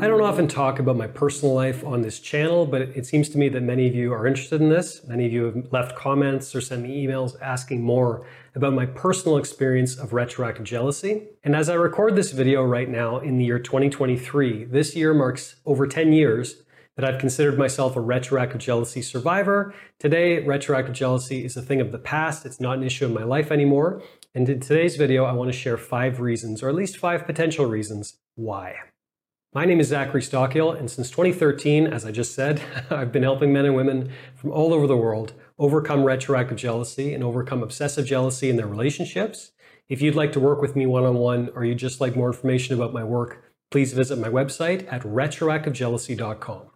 I don't often talk about my personal life on this channel, but it seems to me that many of you are interested in this. Many of you have left comments or sent me emails asking more about my personal experience of retroactive jealousy. And as I record this video right now in the year 2023, this year marks over 10 years that I've considered myself a retroactive jealousy survivor. Today, retroactive jealousy is a thing of the past. It's not an issue in my life anymore. And in today's video, I want to share five reasons, or at least five potential reasons, why. My name is Zachary Stockill, and since 2013, as I just said, I've been helping men and women from all over the world overcome retroactive jealousy and overcome obsessive jealousy in their relationships. If you'd like to work with me one on one, or you'd just like more information about my work, please visit my website at retroactivejealousy.com.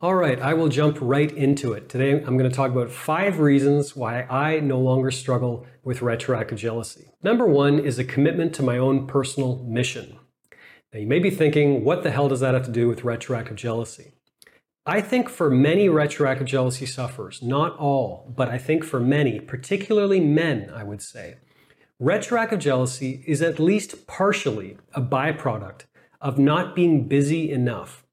All right, I will jump right into it. Today, I'm going to talk about five reasons why I no longer struggle with retroactive jealousy. Number one is a commitment to my own personal mission. Now, you may be thinking, what the hell does that have to do with retroactive jealousy? I think for many retroactive jealousy sufferers, not all, but I think for many, particularly men, I would say, retroactive jealousy is at least partially a byproduct of not being busy enough,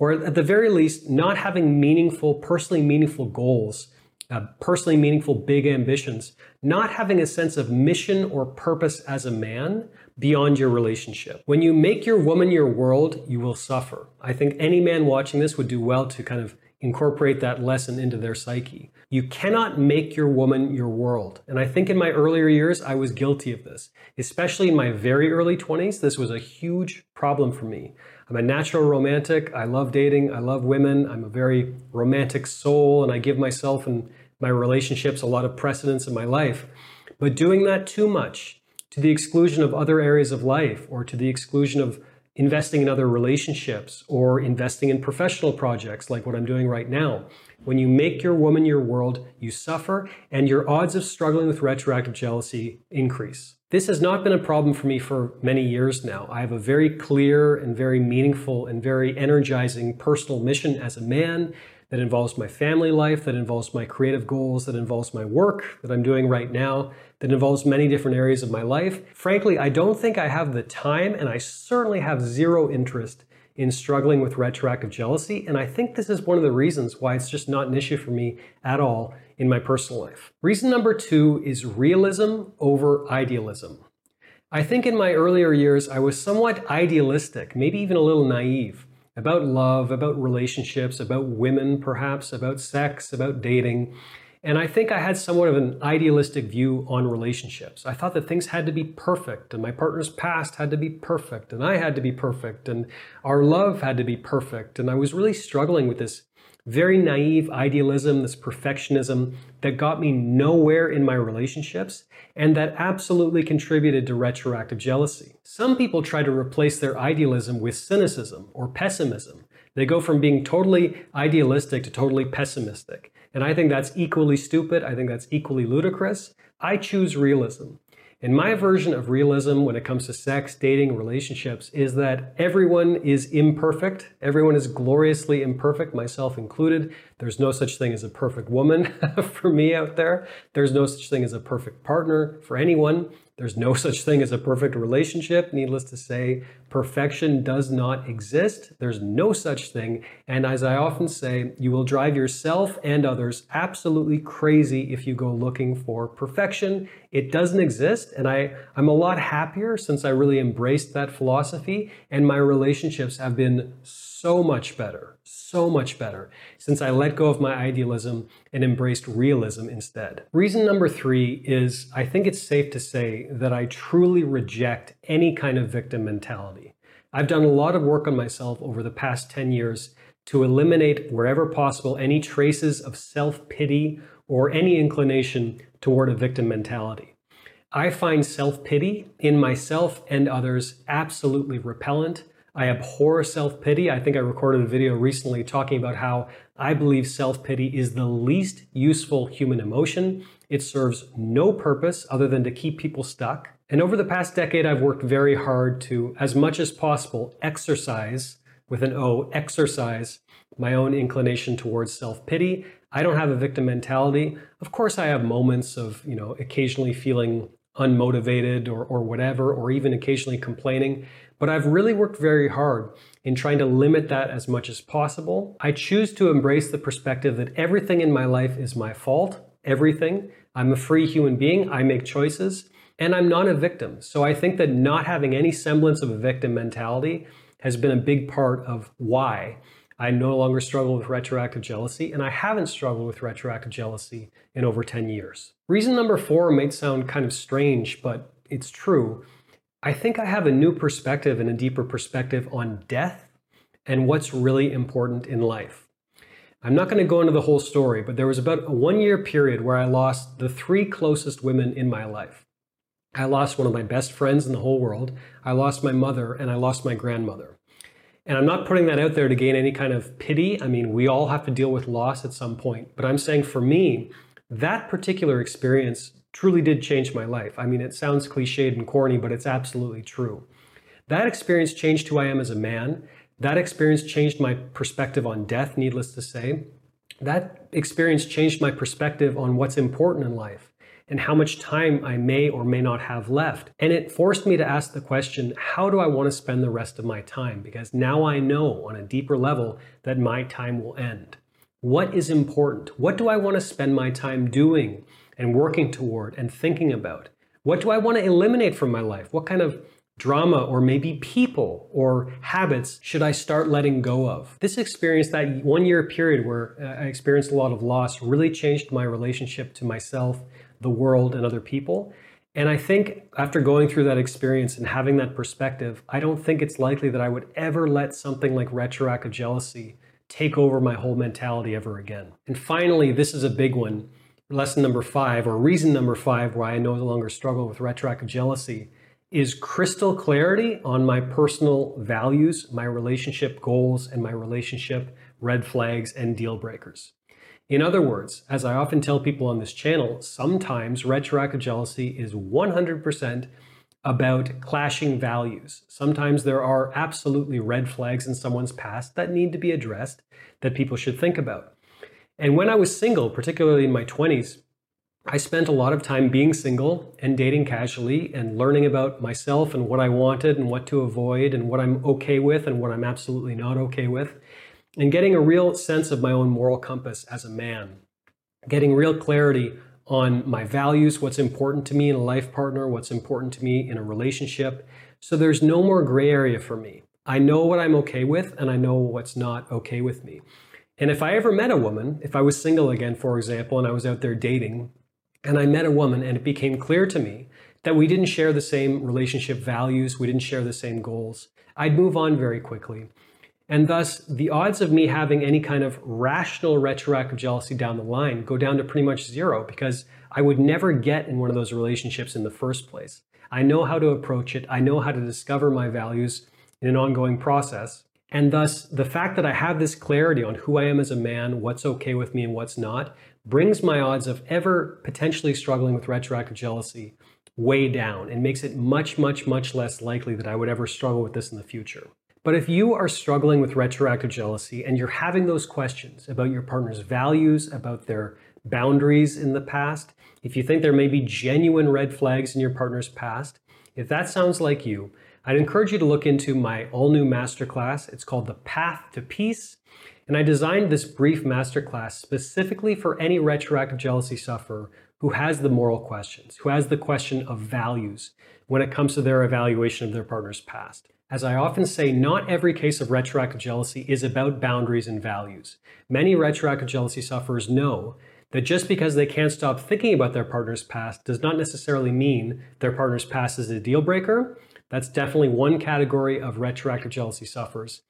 or at the very least, not having meaningful, personally meaningful goals, uh, personally meaningful big ambitions, not having a sense of mission or purpose as a man, beyond your relationship. When you make your woman your world, you will suffer. I think any man watching this would do well to kind of incorporate that lesson into their psyche. You cannot make your woman your world. And I think in my earlier years, I was guilty of this. Especially in my very early 20s, this was a huge problem for me. I'm a natural romantic. I love dating. I love women. I'm a very romantic soul, and I give myself and my relationships a lot of precedence in my life. But doing that too much, to the exclusion of other areas of life or to the exclusion of investing in other relationships or investing in professional projects like what I'm doing right now. When you make your woman your world, you suffer and your odds of struggling with retroactive jealousy increase. This has not been a problem for me for many years now. I have a very clear and very meaningful and very energizing personal mission as a man that involves my family life, that involves my creative goals, that involves my work that I'm doing right now, that involves many different areas of my life. Frankly, I don't think I have the time, and I certainly have zero interest in struggling with retroactive jealousy. And I think this is one of the reasons why it's just not an issue for me at all in my personal life. Reason number two is realism over idealism. I think in my earlier years, I was somewhat idealistic, maybe even a little naive about love, about relationships, about women, perhaps, about sex, about dating. And I think I had somewhat of an idealistic view on relationships. I thought that things had to be perfect, and my partner's past had to be perfect, and I had to be perfect, and our love had to be perfect. And I was really struggling with this very naive idealism, this perfectionism that got me nowhere in my relationships and that absolutely contributed to retroactive jealousy. Some people try to replace their idealism with cynicism or pessimism. They go from being totally idealistic to totally pessimistic. And I think that's equally stupid. I think that's equally ludicrous. I choose realism. And my version of realism when it comes to sex, dating, relationships is that everyone is imperfect. Everyone is gloriously imperfect, myself included. There's no such thing as a perfect woman for me out there. There's no such thing as a perfect partner for anyone. There's no such thing as a perfect relationship. Needless to say, perfection does not exist. There's no such thing. And as I often say, you will drive yourself and others absolutely crazy if you go looking for perfection. It doesn't exist. And I, I'm a lot happier since I really embraced that philosophy. And my relationships have been so much better, so much better since I let go of my idealism and embraced realism instead. Reason number three is I think it's safe to say that I truly reject any kind of victim mentality. I've done a lot of work on myself over the past 10 years to eliminate wherever possible any traces of self pity or any inclination toward a victim mentality. I find self pity in myself and others absolutely repellent I abhor self pity. I think I recorded a video recently talking about how I believe self pity is the least useful human emotion. It serves no purpose other than to keep people stuck. And over the past decade, I've worked very hard to, as much as possible, exorcise with an O, exorcise my own inclination towards self pity. I don't have a victim mentality. Of course, I have moments of, you know, occasionally feeling unmotivated or, or whatever, or even occasionally complaining. But I've really worked very hard in trying to limit that as much as possible. I choose to embrace the perspective that everything in my life is my fault, everything. I'm a free human being, I make choices, and I'm not a victim. So I think that not having any semblance of a victim mentality has been a big part of why I no longer struggle with retroactive jealousy, and I haven't struggled with retroactive jealousy in over 10 years. Reason number four might sound kind of strange, but it's true. I think I have a new perspective and a deeper perspective on death and what's really important in life. I'm not going to go into the whole story, but there was about a one year period where I lost the three closest women in my life. I lost one of my best friends in the whole world, I lost my mother, and I lost my grandmother. And I'm not putting that out there to gain any kind of pity. I mean, we all have to deal with loss at some point. But I'm saying for me, that particular experience truly did change my life. I mean, it sounds cliched and corny, but it's absolutely true. That experience changed who I am as a man. That experience changed my perspective on death, needless to say. That experience changed my perspective on what's important in life and how much time I may or may not have left. And it forced me to ask the question how do I want to spend the rest of my time? Because now I know on a deeper level that my time will end. What is important? What do I want to spend my time doing and working toward and thinking about? What do I want to eliminate from my life? What kind of drama or maybe people or habits should I start letting go of? This experience, that one year period where uh, I experienced a lot of loss, really changed my relationship to myself the world and other people. And I think after going through that experience and having that perspective, I don't think it's likely that I would ever let something like retroactive jealousy take over my whole mentality ever again. And finally, this is a big one. Lesson number five, or reason number five, why I no longer struggle with retroactive jealousy, is crystal clarity on my personal values, my relationship goals, and my relationship red flags and deal breakers. In other words, as I often tell people on this channel, sometimes retroactive jealousy is 100% about clashing values. Sometimes there are absolutely red flags in someone's past that need to be addressed that people should think about. And when I was single, particularly in my 20s, I spent a lot of time being single and dating casually and learning about myself and what I wanted and what to avoid and what I'm okay with and what I'm absolutely not okay with and getting a real sense of my own moral compass as a man, getting real clarity on my values, what's important to me in a life partner, what's important to me in a relationship. So there's no more gray area for me. I know what I'm okay with and I know what's not okay with me. And if I ever met a woman, if I was single again, for example, and I was out there dating, and I met a woman and it became clear to me that we didn't share the same relationship values, we didn't share the same goals, I'd move on very quickly. And thus, the odds of me having any kind of rational retroactive jealousy down the line go down to pretty much zero because I would never get in one of those relationships in the first place. I know how to approach it, I know how to discover my values in an ongoing process. And thus, the fact that I have this clarity on who I am as a man, what's okay with me and what's not, brings my odds of ever potentially struggling with retroactive jealousy way down and makes it much, much, much less likely that I would ever struggle with this in the future. But if you are struggling with retroactive jealousy and you're having those questions about your partner's values, about their boundaries in the past, if you think there may be genuine red flags in your partner's past, if that sounds like you, I'd encourage you to look into my all new masterclass. It's called The Path to Peace. And I designed this brief masterclass specifically for any retroactive jealousy sufferer who has the moral questions, who has the question of values when it comes to their evaluation of their partner's past. As I often say, not every case of retroactive jealousy is about boundaries and values. Many retroactive jealousy sufferers know that just because they can't stop thinking about their partner's past does not necessarily mean their partner's past is a deal breaker. That's definitely one category of retroactive jealousy sufferers.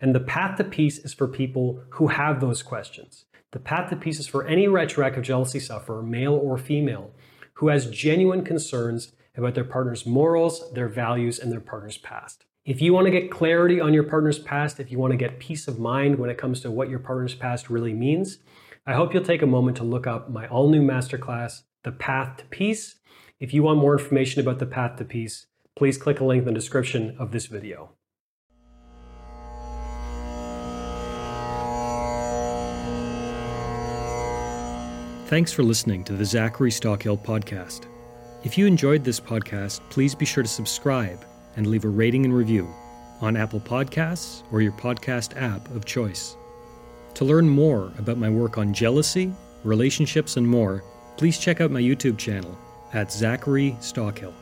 And the path to peace is for people who have those questions. The path to peace is for any retroactive jealousy sufferer, male or female, who has genuine concerns about their partner's morals, their values, and their partner's past. If you want to get clarity on your partner's past, if you want to get peace of mind when it comes to what your partner's past really means, I hope you'll take a moment to look up my all new masterclass, The Path to Peace. If you want more information about the path to peace, please click a link in the description of this video. Thanks for listening to the Zachary Stockill podcast. If you enjoyed this podcast, please be sure to subscribe and leave a rating and review on Apple Podcasts or your podcast app of choice. To learn more about my work on jealousy, relationships, and more, please check out my YouTube channel at Zachary Stockill.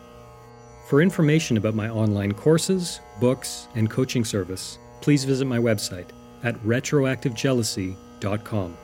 For information about my online courses, books, and coaching service, please visit my website at retroactivejealousy.com.